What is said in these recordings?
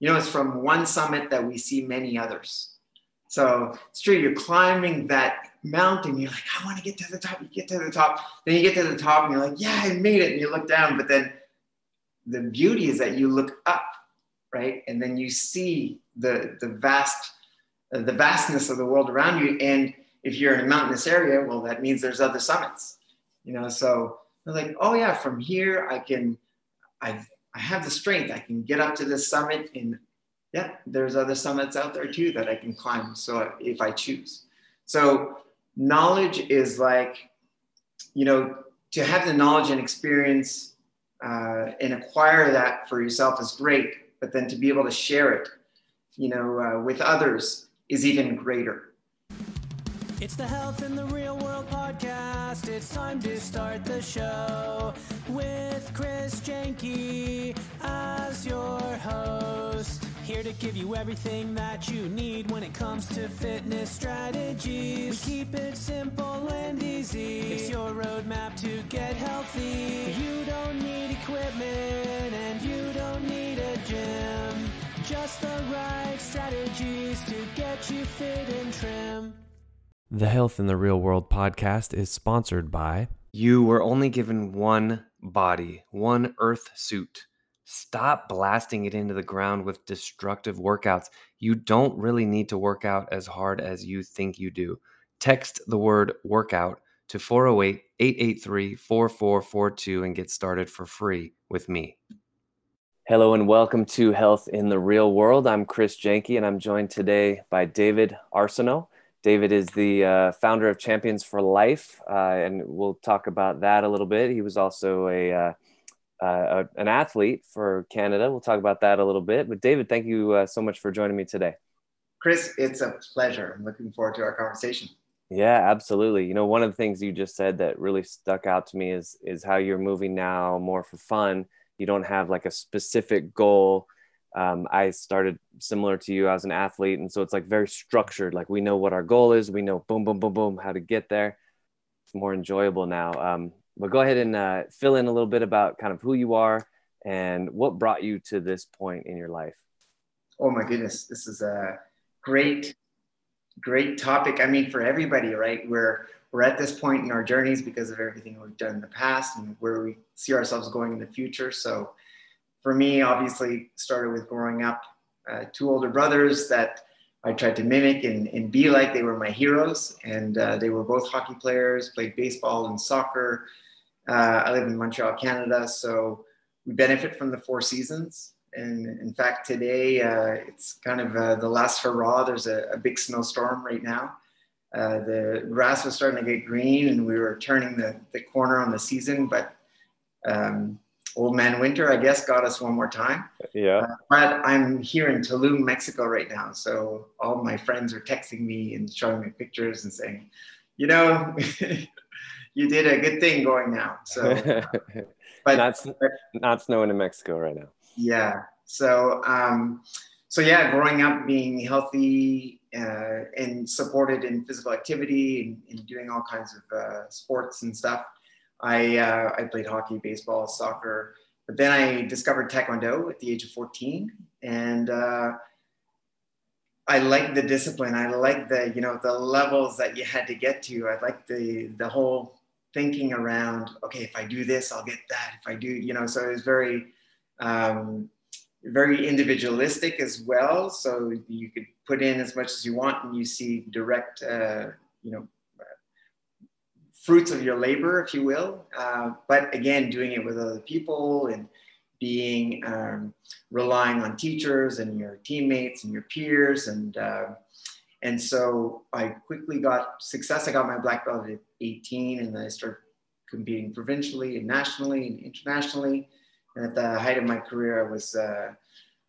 you know, it's from one summit that we see many others. So it's true, you're climbing that mountain, you're like, I want to get to the top. You get to the top. Then you get to the top and you're like, yeah, I made it. And you look down, but then the beauty is that you look up, right? And then you see the, the vast, uh, the vastness of the world around you. And if you're in a mountainous area, well, that means there's other summits, you know? So like, oh yeah, from here I can, I've, I have the strength. I can get up to this summit and yeah, there's other summits out there too that I can climb. So if I choose. So knowledge is like, you know, to have the knowledge and experience uh, and acquire that for yourself is great, but then to be able to share it, you know, uh, with others is even greater. It's the Health in the Real World podcast. It's time to start the show with Chris Jenke to give you everything that you need when it comes to fitness strategies. We keep it simple and easy. It's your roadmap to get healthy. You don't need equipment and you don't need a gym. Just the right strategies to get you fit and trim. The Health in the Real World podcast is sponsored by You were only given one body, one earth suit. Stop blasting it into the ground with destructive workouts. You don't really need to work out as hard as you think you do. Text the word workout to 408 883 4442 and get started for free with me. Hello and welcome to Health in the Real World. I'm Chris Jenke and I'm joined today by David Arsenault. David is the uh, founder of Champions for Life, uh, and we'll talk about that a little bit. He was also a, uh, uh an athlete for Canada. We'll talk about that a little bit. But David, thank you uh, so much for joining me today. Chris, it's a pleasure. I'm looking forward to our conversation. Yeah, absolutely. You know, one of the things you just said that really stuck out to me is is how you're moving now more for fun. You don't have like a specific goal um, I started similar to you. I was an athlete, and so it's like very structured. Like we know what our goal is. We know boom, boom, boom, boom, how to get there. It's more enjoyable now. Um, but go ahead and uh, fill in a little bit about kind of who you are and what brought you to this point in your life. Oh my goodness, this is a great, great topic. I mean, for everybody, right? We're we're at this point in our journeys because of everything we've done in the past and where we see ourselves going in the future. So for me, obviously, started with growing up uh, two older brothers that I tried to mimic and, and be like. They were my heroes, and uh, they were both hockey players, played baseball and soccer. Uh, I live in Montreal, Canada, so we benefit from the four seasons. And in fact, today uh, it's kind of uh, the last hurrah. There's a, a big snowstorm right now. Uh, the grass was starting to get green, and we were turning the, the corner on the season, but um, Old Man Winter, I guess, got us one more time. Yeah. Uh, but I'm here in Tulum, Mexico right now. So all my friends are texting me and showing me pictures and saying, you know, you did a good thing going now. So, but not, not snowing in Mexico right now. Yeah. So, um, so yeah, growing up being healthy uh, and supported in physical activity and, and doing all kinds of uh, sports and stuff I, uh, I played hockey, baseball, soccer, but then I discovered Taekwondo at the age of 14. And uh, I liked the discipline. I liked the, you know, the levels that you had to get to. I liked the, the whole thinking around, okay, if I do this, I'll get that. If I do, you know, so it was very, um, very individualistic as well. So you could put in as much as you want and you see direct, uh, you know, fruits of your labor, if you will. Uh, but again, doing it with other people and being um, relying on teachers and your teammates and your peers and uh, and so I quickly got success. I got my black belt at 18, and then I started competing provincially and nationally and internationally. And at the height of my career, I was uh,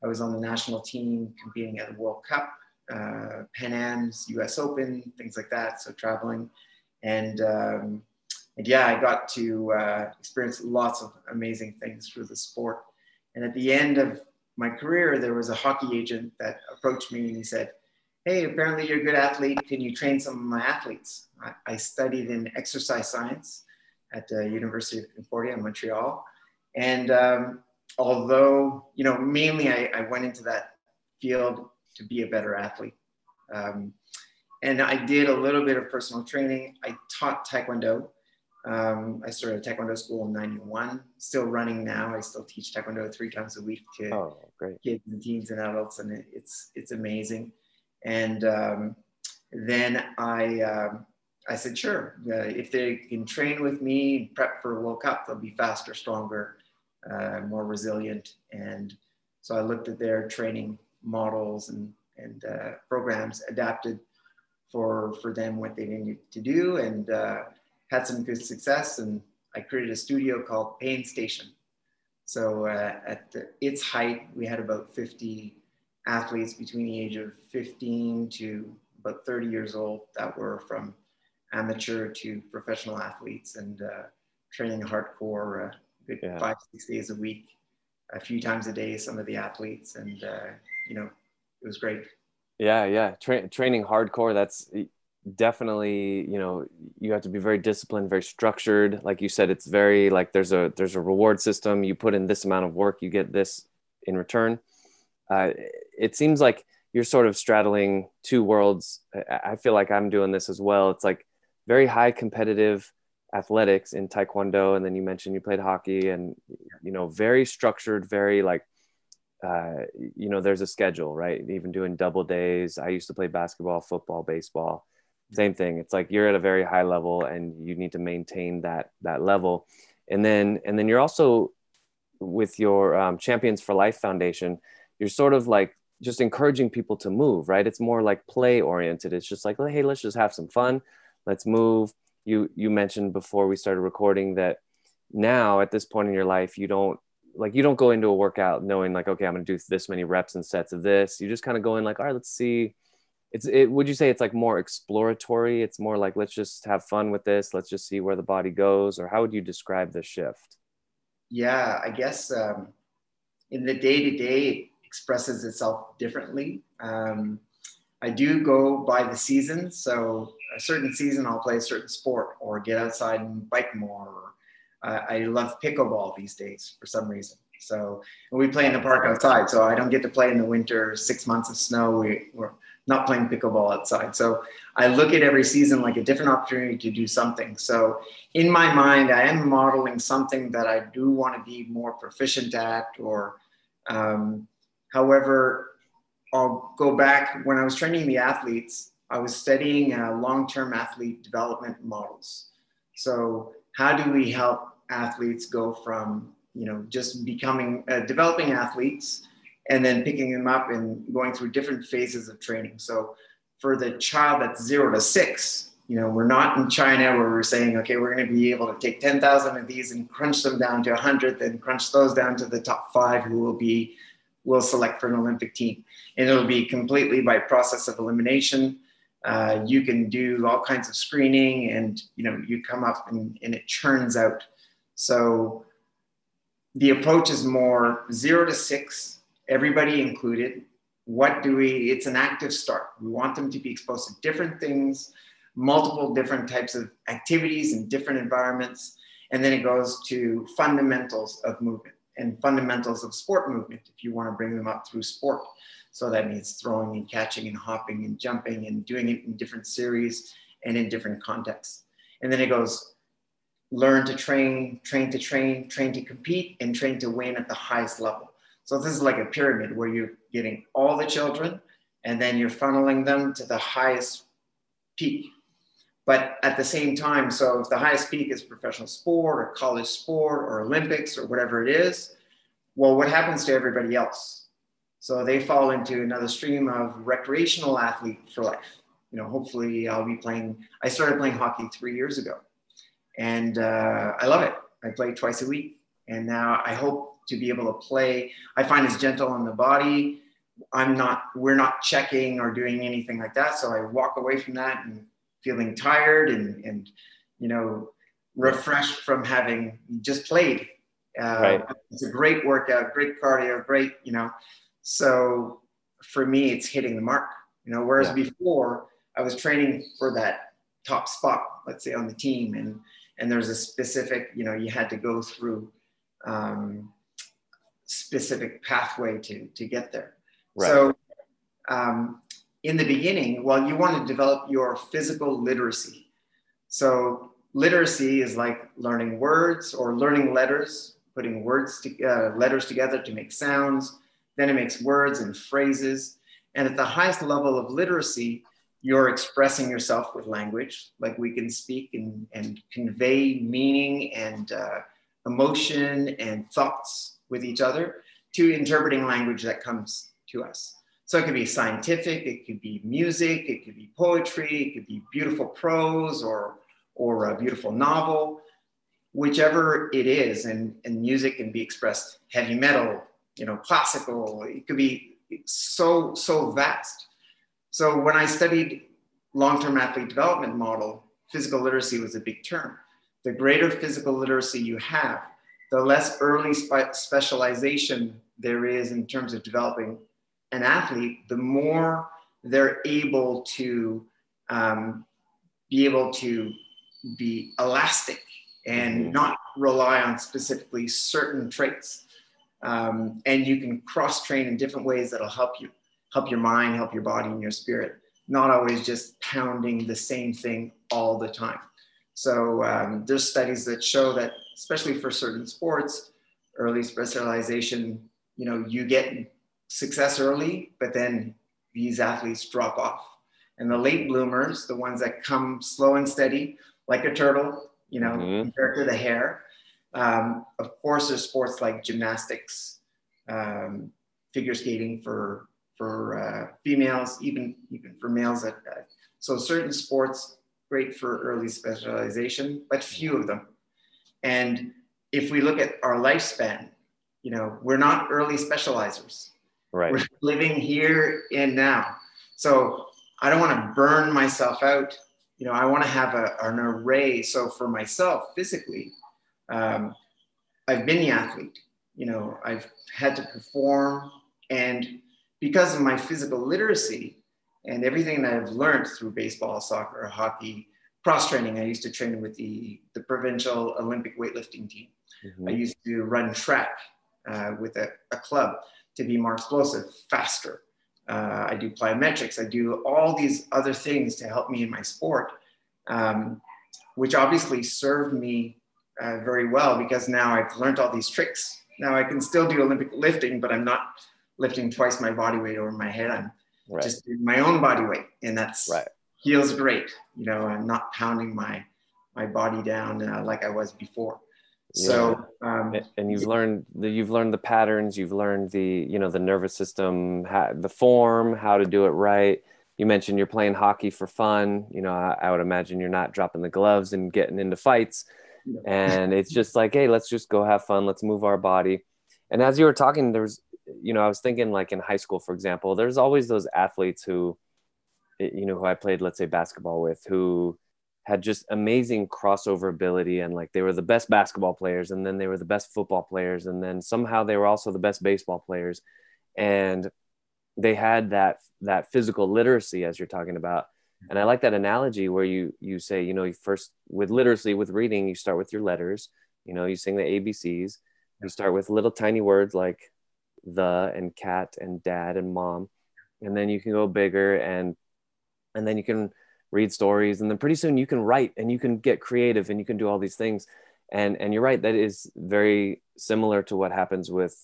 I was on the national team competing at the World Cup, uh, Pan Am's, U.S. Open, things like that. So traveling and um, and yeah, I got to uh, experience lots of amazing things through the sport. And at the end of my career, there was a hockey agent that approached me and he said, "Hey, apparently you're a good athlete. Can you train some of my athletes?" I, I studied in exercise science at the University of Concordia in Montreal, and um, although you know mainly I, I, went into that field to be a better athlete. Um, and I did a little bit of personal training. I taught Taekwondo. Um, I started a Taekwondo school in 91, still running now. I still teach Taekwondo three times a week to Oh, great. kids and teens and adults, and it, it's it's amazing. And um, then I um, I said, sure, uh, if they can train with me, prep for a World Cup, they'll be faster, stronger, uh, more resilient. And so I looked at their training models and and uh, programs adapted for for them what they needed to do, and uh, had some good success. And I created a studio called Pain Station. So uh, at the, its height, we had about 50 athletes between the age of 15 to about 30 years old that were from amateur to professional athletes and uh, training hardcore, uh, good Yeah. five, six days a week, a few times a day, some of the athletes. And, uh, you know, it was great. Yeah, yeah. Tra- training hardcore. That's definitely you know you have to be very disciplined, very structured. Like you said, it's very like there's a there's a reward system. You put in this amount of work, you get this in return. Uh, it seems like you're sort of straddling two worlds. I I feel like I'm doing this as well. It's like very high competitive athletics in taekwondo and then you mentioned you played hockey and you know very structured very like uh, you know there's a schedule right? Even doing double days i used to play basketball football baseball same thing. It's like you're at a very high level and you need to maintain that that level. And then and then you're also with your um, champions for life foundation you're sort of like just encouraging people to move right? It's more like play oriented. It's just like hey let's just have some fun. Let's move. You you mentioned before we started recording that now at this point in your life you don't like you don't go into a workout knowing like okay i'm going to do this many reps and sets of this you just kind of go in like all right let's see it's it would you say it's like more exploratory it's more like let's just have fun with this let's just see where the body goes or how would you describe the shift Yeah, I guess um, in the day to day, it expresses itself differently. Um, I do go by the season. So, a certain season, I'll play a certain sport or get outside and bike more. Or, uh, I love pickleball these days for some reason. So, we play in the park outside. So, I don't get to play in the winter, six months of snow. We, we're not playing pickleball outside. So, I look at every season like a different opportunity to do something. So, in my mind, I am modeling something that I do want to be more proficient at, or um, however, I'll go back when I was training the athletes, I was studying uh, long term athlete development models. So, how do we help athletes go from you know just becoming uh, developing athletes and then picking them up and going through different phases of training. So for the child that's zero to six you know we're not in china where we're saying okay we're going to be able to take 10000 of these and crunch them down to 100 then crunch those down to the top five who will be will select for an olympic team. And it'll be completely by process of elimination. Uh, you can do all kinds of screening and you know you come up and, and it churns out so the approach is more zero to six everybody included. What do we it's an active start. We want them to be exposed to different things multiple different types of activities in different environments. And then it goes to fundamentals of movement and fundamentals of sport movement if you want to bring them up through sport. So that means throwing and catching and hopping and jumping and doing it in different series and in different contexts. And then it goes learn to train train to train train to compete and train to win at the highest level so this is like a pyramid where you're getting all the children and then you're funneling them to the highest peak. But at the same time, so if the highest peak is professional sport or college sport or Olympics or whatever it is, well, what happens to everybody else? So they fall into another stream of recreational athlete for life. You know, hopefully I'll be playing. I started playing hockey three years ago, and uh, I love it. I play twice a week, and now I hope to be able to play. I find it's gentle on the body. I'm not, we're not checking or doing anything like that. So I walk away from that and feeling tired and, and you know, refreshed from having just played. Uh, Right. It's a great workout, great cardio, great, you know. So for me, it's hitting the mark, you know, whereas Yeah. before I was training for that top spot, let's say on the team. And, and there's a specific, you know, you had to go through um, specific pathway to to get there. Right. So um, in the beginning, well, you want to develop your physical literacy. So literacy is like learning words or learning letters, putting words to, uh, letters together to make sounds. Then it makes words and phrases. And at the highest level of literacy, you're expressing yourself with language, like we can speak and, and convey meaning and uh, emotion and thoughts with each other to interpreting language that comes to us. So it could be scientific, it could be music, it could be poetry, it could be beautiful prose or, or a beautiful novel, whichever it is. And, and music can be expressed heavy metal, you know, classical, it could be so, so vast. So when I studied long-term athlete development model, physical literacy was a big term. The greater physical literacy you have, the less early spe- specialization there is in terms of developing an athlete, the more they're able to um, be able to be elastic and mm-hmm. not rely on specifically certain traits. Um, and you can cross train in different ways that'll help you, help your mind, help your body and your spirit, not always just pounding the same thing all the time. So um, there's studies that show that, especially for certain sports, early specialization, you know, you get success early, but then these athletes drop off. And the late bloomers, the ones that come slow and steady, like a turtle, you know, mm-hmm. compared to the hare. Um, of course, there's sports like gymnastics, um, figure skating for for uh, females, even even for males. At, uh, so certain sports great for early specialization, but few of them. And if we look at our lifespan, you know, we're not early specializers. Right. We're living here and now. So I don't want to burn myself out. You know, I want to have a, an array. So for myself, physically, um, I've been the athlete. You know, I've had to perform, and because of my physical literacy and everything that I've learned through baseball, soccer, hockey, cross training. I used to train with the the provincial Olympic weightlifting team. Mm-hmm. I used to run track uh, with a, a club to be more explosive, faster. Uh, I do plyometrics. I do all these other things to help me in my sport, um, which obviously served me uh, very well because now I've learned all these tricks. Now I can still do Olympic lifting, but I'm not lifting twice my body weight over my head. I'm right. just doing my own body weight, and that's right. feels great. You know, I'm not pounding my my body down uh, like I was before. So, um, and you've learned the you've learned the patterns, you've learned the you know the nervous system, how, the form, how to do it right. You mentioned you're playing hockey for fun. You know, I, I would imagine you're not dropping the gloves and getting into fights. And it's just like, hey, let's just go have fun. Let's move our body. And as you were talking, there was, you know, I was thinking like in high school, for example, there's always those athletes who, eh, you know, who I played, let's say, basketball with, who had just amazing crossover ability and like they were the best basketball players and then they were the best football players and then somehow they were also the best baseball players. And they had that that physical literacy as you're talking about. And i like that analogy where you you say you know you first with literacy with reading you start with your letters. You know you sing the abcs you start with little tiny words like the and cat and dad and mom. And then you can go bigger and and then you can read stories. And then pretty soon you can write and you can get creative and you can do all these things. And and you're right that is very similar to what happens with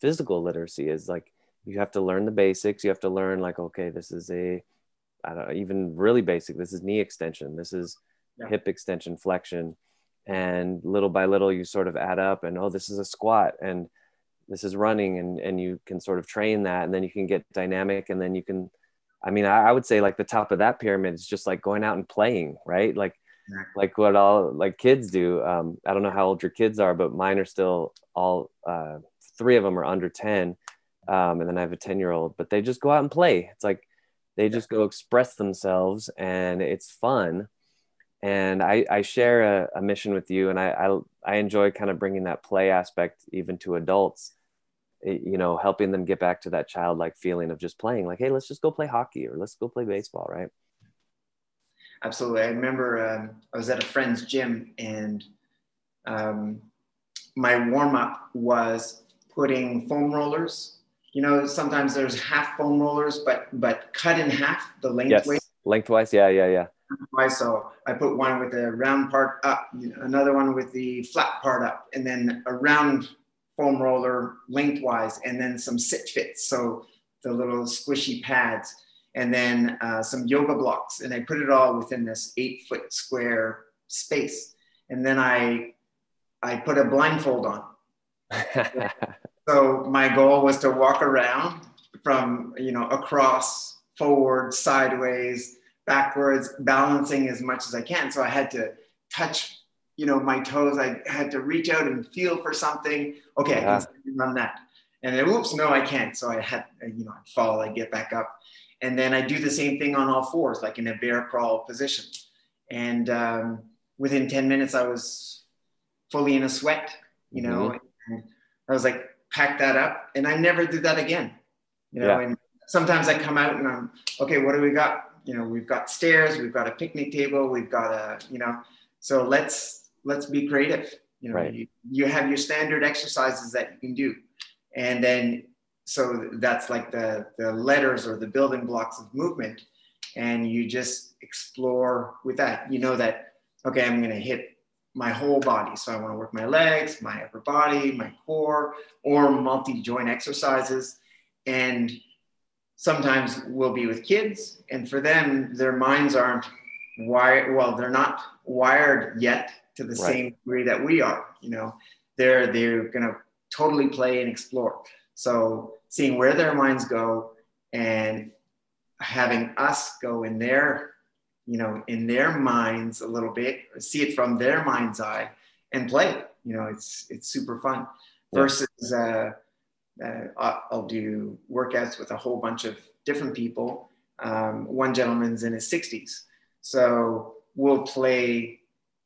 physical literacy is like you have to learn the basics. You have to learn like okay this is a i don't know even really basic. This is knee extension. This is yeah. hip extension flexion. And little by little you sort of add up and oh this is a squat. And this is running and and you can sort of train that and then you can get dynamic and then you can I mean, I, I, would say like the top of that pyramid is just like going out and playing, right? Like, like what all like kids do. Um, I don't know how old your kids are, but mine are still all uh, three of them are under ten, um, and then I have a ten year old. But they just go out and play. It's like they just go express themselves, and it's fun. And I, I share a, a mission with you, and I, I I enjoy kind of bringing that play aspect even to adults you know helping them get back to that childlike feeling of just playing like hey let's just go play hockey or let's go play baseball right absolutely i remember um, i was at a friend's gym and um, my warm-up was putting foam rollers you know, sometimes there's half foam rollers, but but cut in half the Yes. lengthwise. Lengthwise. Yeah. Yeah. Yeah. So I put one with the round part up, you know, another one with the flat part up, and then a round foam roller lengthwise, and then some sit fits. So the little squishy pads, and then uh, some yoga blocks. And I put it all within this eight foot square space. And then I, I put a blindfold on. So my goal was to walk around from, you know, across, forward, sideways, backwards, balancing as much as I can. So I had to touch, you know, my toes. I had to reach out and feel for something. Okay, Yeah. I can run that. And then, oops, no, I can't. So I had, you know, I fall, I get back up. And then I do the same thing on all fours, like in a bear crawl position. And um, within 10 minutes, I was fully in a sweat, you know. And I was like, pack that up. And I never did that again, you know. Yeah. And sometimes I come out and I'm, okay, what do we got? You know, we've got stairs, we've got a picnic table, we've got a, you know, so let's let's be creative. You know, Right. you, you have your standard exercises that you can do. And then so that's like the the letters or the building blocks of movement. And you just explore with that. You know that, okay, I'm gonna hit my whole body. So I want to work my legs, my upper body, my core, or multi-joint exercises. And sometimes we'll be with kids, and for them, their minds aren't wired. Well, they're not wired yet to the Right. same degree that we are. You know, they're they're gonna totally play and explore. So seeing where their minds go and having us go in their you know in their minds a little bit see it from their mind's eye and play you know it's it's super fun Yeah. versus uh, uh, I'll I'll do workouts with a whole bunch of different people um, one gentleman's in his 60s so we'll play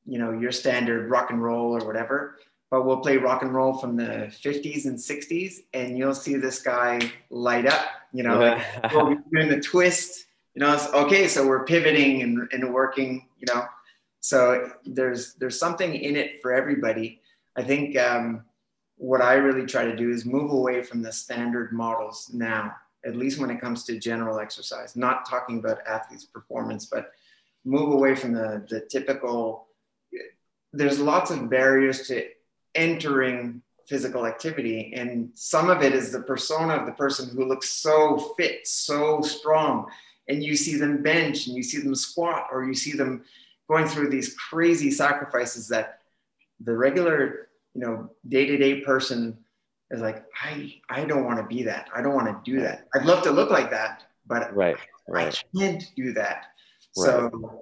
you know your standard rock and roll or whatever but we'll play rock and roll from the 50s and 60s and you'll see this guy light up you know like, well, we're doing the twist. You know, okay. So we're pivoting and, and working. You know, so there's there's something in it for everybody. I think um, what I really try to do is move away from the standard models now, at least when it comes to general exercise. Not talking about athletes' performance, but move away from the the typical. There's lots of barriers to entering physical activity. And some of it is the persona of the person who looks so fit, so strong. And you see them bench and you see them squat or you see them going through these crazy sacrifices that the regular, you know, day-to-day person is like, I, I don't want to be that. I don't want to do that. I'd love to look like that, but right. I can't do that. So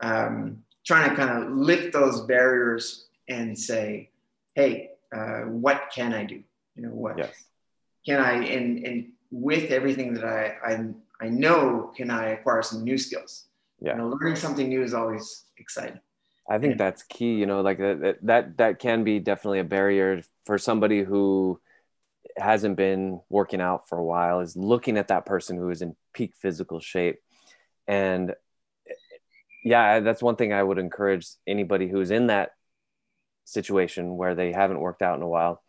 um, trying to kind of lift those barriers and say, hey, uh, what can I do? You know, what Yes. can I, and, and with everything that I, I, I know, can I acquire some new skills? Yeah. You know, learning something new is always exciting. I think that's key. You know, like that that that can be definitely a barrier for somebody who hasn't been working out for a while. Is looking at that person who is in peak physical shape, and yeah, that's one thing I would encourage anybody who's in that situation where they haven't worked out in a while.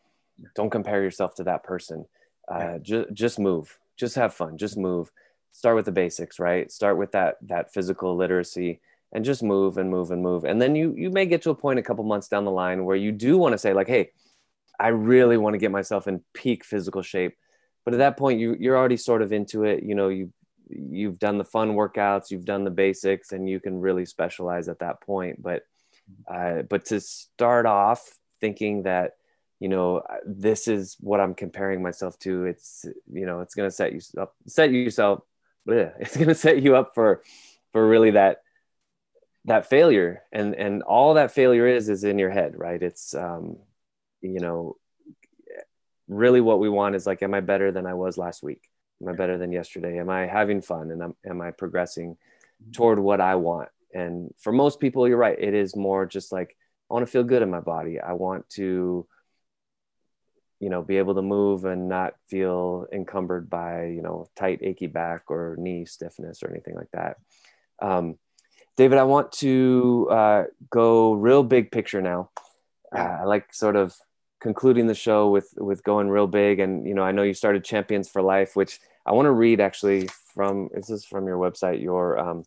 Don't compare yourself to that person. Uh, just just move. Just have fun. Just move. Start with the basics, right? Start with that that physical literacy and just move and move and move and then you you may get to a point a couple months down the line where you do want to say like hey i really want to get myself in peak physical shape but at that point you you're already sort of into it you know you you've done the fun workouts you've done the basics and you can really specialize at that point. But uh, but to start off thinking that you know this is what i'm comparing myself to it's you know it's to set you up set yourself bleh, it's to set you up for for really that that failure. And and all that failure is is in your head right? It's um you know really what we want is like am i better than i was last week am i better than yesterday? Am i having fun? And am, am i progressing toward what i want? And for most people you're right. It is more just like i want to feel good in my body. I want to you know be able to move and not feel encumbered by you know tight achy back or knee stiffness or anything like that. Um, David, I want to uh, go real big picture now. Uh, I like sort of concluding the show with with going real big, and you know, I know you started Champions for Life, which I want to read actually from. This is from your website. Your um,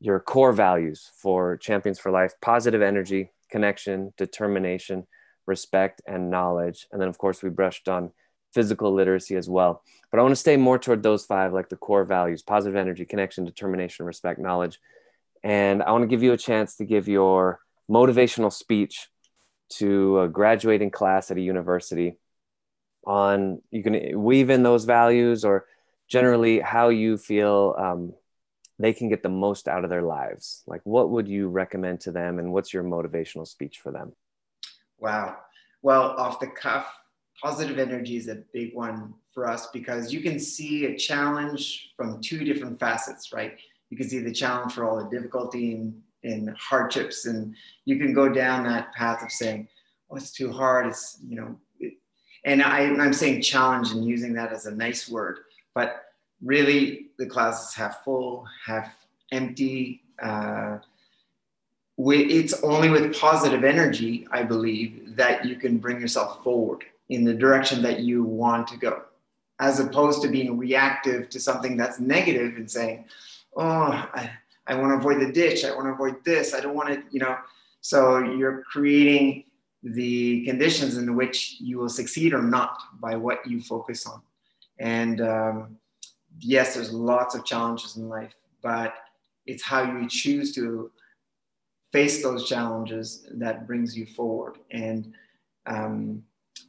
your core values for Champions for Life: positive energy, connection, determination, respect, and knowledge. And then, of course, we brushed on physical literacy as well. But I want to stay more toward those five, like the core values: positive energy, connection, determination, respect, knowledge. And I want to give you a chance to give your motivational speech to a graduating class at a university on you can weave in those values or generally how you feel um, they can get the most out of their lives. Like what would you recommend to them and what's your motivational speech for them? Wow. Well off the cuff positive energy is a big one for us because you can see a challenge from two different facets right? You can see the challenge for all the difficulty and, and hardships and you can go down that path of saying oh it's too hard. It's you know and I, i'm saying challenge and using that as a nice word but really the classes half full half empty uh, it's only with positive energy i believe that you can bring yourself forward in the direction that you want to go as opposed to being reactive to something that's negative and saying oh, I, I want to avoid the ditch. I want to avoid this. I don't want to, you know. So you're creating the conditions in which you will succeed or not by what you focus on. And um, yes, there's lots of challenges in life, but it's how you choose to face those challenges that brings you forward. And um,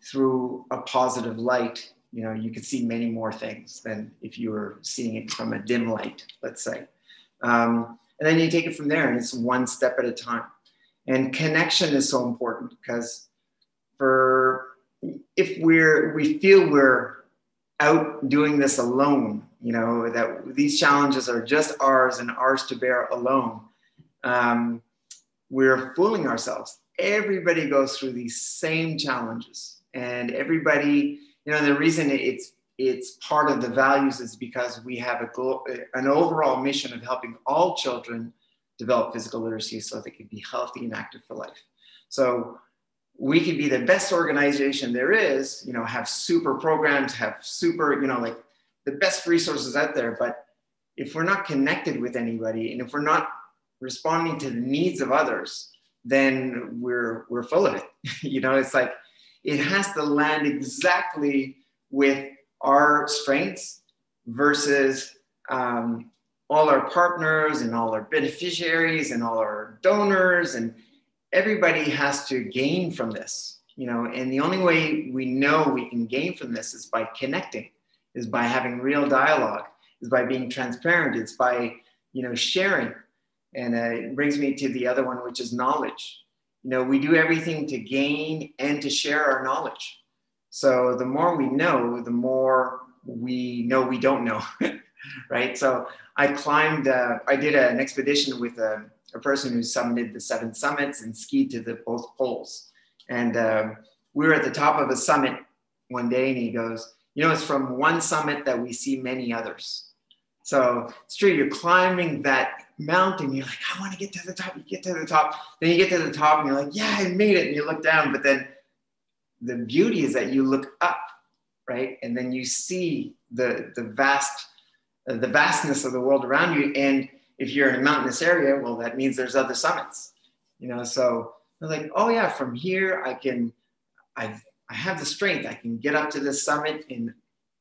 through a positive light, you know you could see many more things than if you were seeing it from a dim light let's say um, and then you take it from there and it's one step at a time and connection is so important because for if we're we feel we're out doing this alone you know that these challenges are just ours and ours to bear alone um, we're fooling ourselves. Everybody goes through these same challenges. And everybody you know, the reason it's it's part of the values is because we have a goal, an overall mission of helping all children develop physical literacy so they can be healthy and active for life. So we could be the best organization there is, you know, have super programs, have super, you know, like the best resources out there. But if we're not connected with anybody and if we're not responding to the needs of others, then we're we're full of it. you know, it's like it has to land exactly with our strengths versus um, all our partners and all our beneficiaries and all our donors and everybody has to gain from this you know? And the only way we know we can gain from this is by connecting is by having real dialogue is by being transparent it's by you know sharing. And uh, it brings me to the other one which is knowledge. You know, we do everything to gain and to share our knowledge. So the more we know, the more we know we don't know, right? So I climbed, uh, I did an expedition with a, a, person who summited the seven summits and skied to the both poles. And uh, we were at the top of a summit one day, and he goes, "You know, it's from one summit that we see many others." So it's true. You're climbing that mountain, you're like, I want to get to the top. You get to the top. Then you get to the top and you're like, yeah, I made it. And you look down. But then the beauty is that you look up, right? And then you see the, the vast, the vastness of the world around you. And if you're in a mountainous area, well, that means there's other summits, you know? So they're like, oh yeah, from here I can, I've, I have the strength. I can get up to this summit and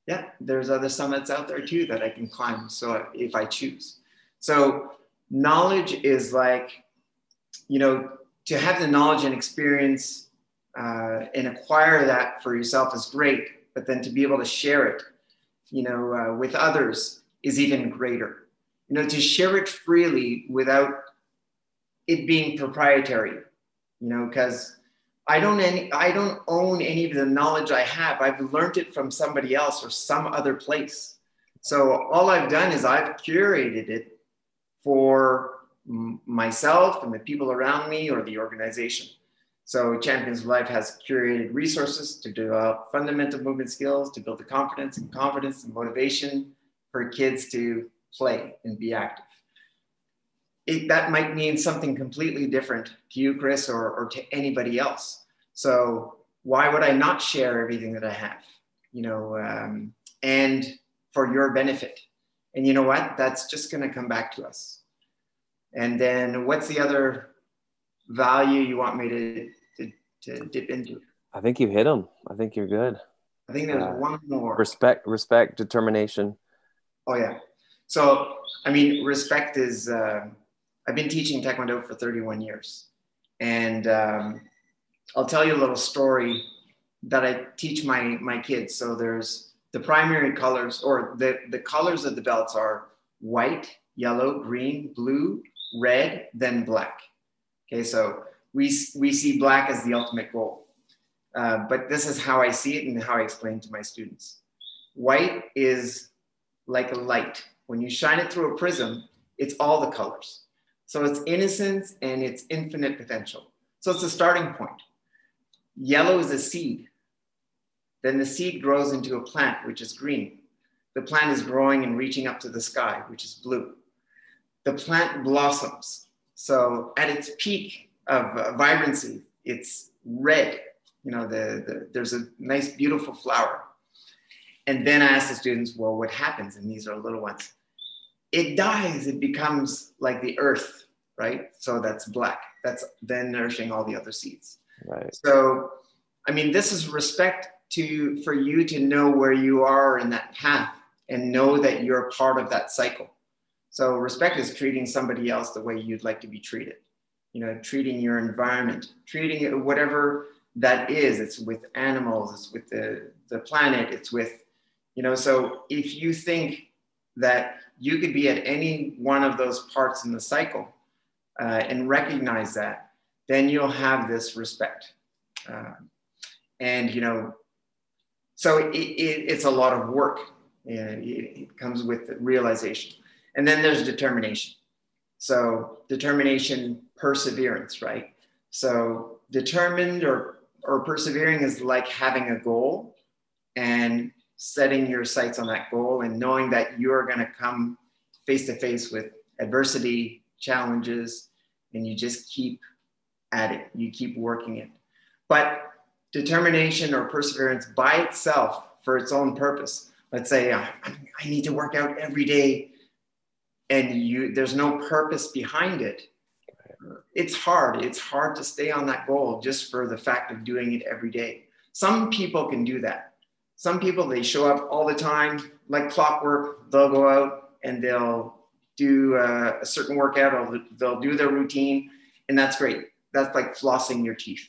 yeah, there's other summits out there too that I can climb. So if I choose. So knowledge is like, you know, to have the knowledge and experience uh, and acquire that for yourself is great, but then to be able to share it, you know, uh, with others is even greater. You know, to share it freely without it being proprietary, you know, because I don't any I don't own any of the knowledge I have. I've learned it from somebody else or some other place. So all I've done is I've curated it for myself and the people around me or the organization. So Champions of Life has curated resources to develop fundamental movement skills, to build the confidence and confidence and motivation for kids to play and be active. It, that might mean something completely different to you, Chris, or, or to anybody else. So why would I not share everything that I have? You know, um, and for your benefit. And you know what? That's just going to come back to us. And then what's the other value you want me to, to, to dip into? I think you hit them. I think you're good. I think there's Uh, one more. Respect, respect, determination. Oh yeah. So I mean, respect is. Uh, I've been teaching Taekwondo for 31 years, and um, I'll tell you a little story that I teach my my kids. So there's the primary colors, or the the colors of the belts are white, yellow, green, blue, red, then black. Okay, so we we see black as the ultimate goal, uh, but this is how I see it and how I explain to my students. White is like a light. When you shine it through a prism, it's all the colors. So it's innocence and it's infinite potential. So it's a starting point. Yellow is a seed. Then the seed grows into a plant, which is green. The plant is growing and reaching up to the sky, which is blue. The plant blossoms. So at its peak of uh, vibrancy, it's red. You know, the, the, there's a nice, beautiful flower. And then I ask the students, well, what happens? And these are little ones. It dies, it becomes like the earth, right? So that's black. That's then nourishing all the other seeds. Right. So, I mean, this is respect to for you to know where you are in that path and know that you're part of that cycle. So, respect is treating somebody else the way you'd like to be treated. You know, treating your environment, treating it whatever that is. It's with animals, it's with the the planet, it's with, you know. So, if you think that you could be at any one of those parts in the cycle uh, and recognize that, then you'll have this respect. Uh, and, you know, so it, it, it's a lot of work. And it, it comes with realization. And then there's determination. So determination, perseverance, right? So determined or, or persevering is like having a goal and setting your sights on that goal and knowing that you're going to come face to face with adversity, challenges, and you just keep at it. You keep working it. But determination or perseverance by itself for its own purpose. Let's say uh, I need to work out every day and you there's no purpose behind it. It's hard. It's hard to stay on that goal just for the fact of doing it every day. Some people can do that. Some people they show up all the time like clockwork. They'll go out and they'll do uh, a certain workout or they'll do their routine and that's great. That's like flossing your teeth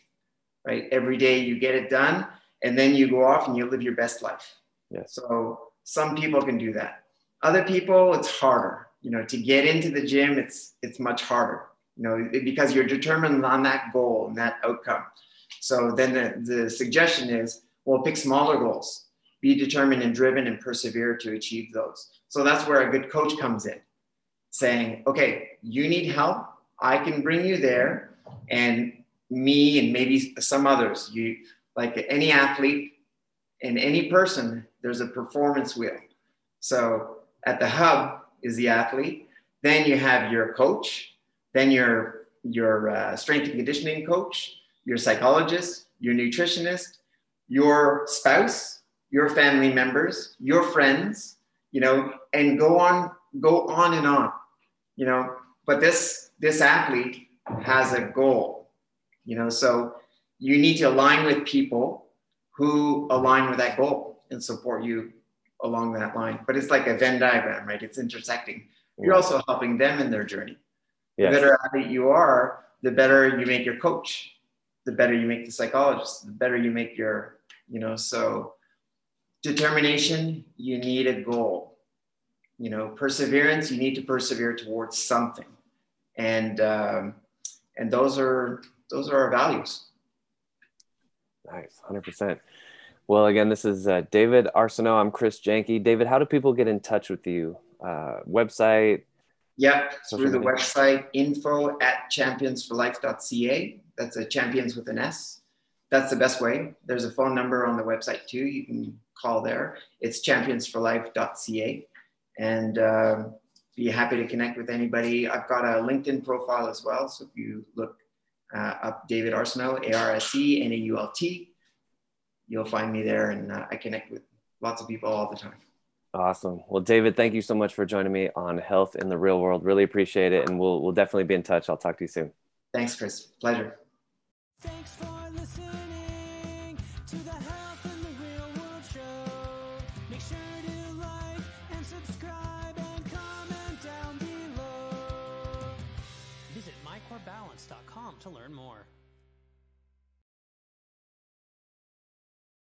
right? Every day you get it done, and then you go off and you live your best life. Yes. So some people can do that. Other people, it's harder. You know, to get into the gym, it's it's much harder. You know, because you're determined on that goal and that outcome. So then the, the suggestion is, well, pick smaller goals. Be determined and driven and persevere to achieve those. So that's where a good coach comes in, saying, okay, you need help. I can bring you there. And me and maybe some others you like any athlete and any person there's a performance wheel so at the hub is the athlete then you have your coach then your your uh, strength and conditioning coach your psychologist your nutritionist your spouse your family members your friends you know and go on go on and on you know. But this this athlete has a goal you know. So you need to align with people who align with that goal and support you along that line. But it's like a venn diagram right? It's intersecting. You're also helping them in their journey. Yes. the better athlete you are the better you make your coach the better you make the psychologist the better you make your you know so determination you need a goal you know perseverance you need to persevere towards something and um, and those are those are our values Nice, hundred percent. Well, again, this is uh, David Arsenault. I'm Chris Jenke. David, how do people get in touch with you? Uh, website? Yep, through the website info at championsforlife.ca. That's a champions with an S that's the best way. There's a phone number on the website too. You can call there. It's championsforlife.ca, and uh, be happy to connect with anybody. I've got a LinkedIn profile as well, so if you look uh, up David Arsenault, A R S E N A U L T, you'll find me there, and uh, I connect with lots of people all the time. Awesome. Well, David, thank you so much for joining me on Health in the Real World. Really appreciate it, and we'll we'll definitely be in touch. I'll talk to you soon. Thanks, Chris. Pleasure. Thanks listening to the Health and the Real World Show. Make sure to like and subscribe and comment down below. Visit mycorebalance.com to learn more.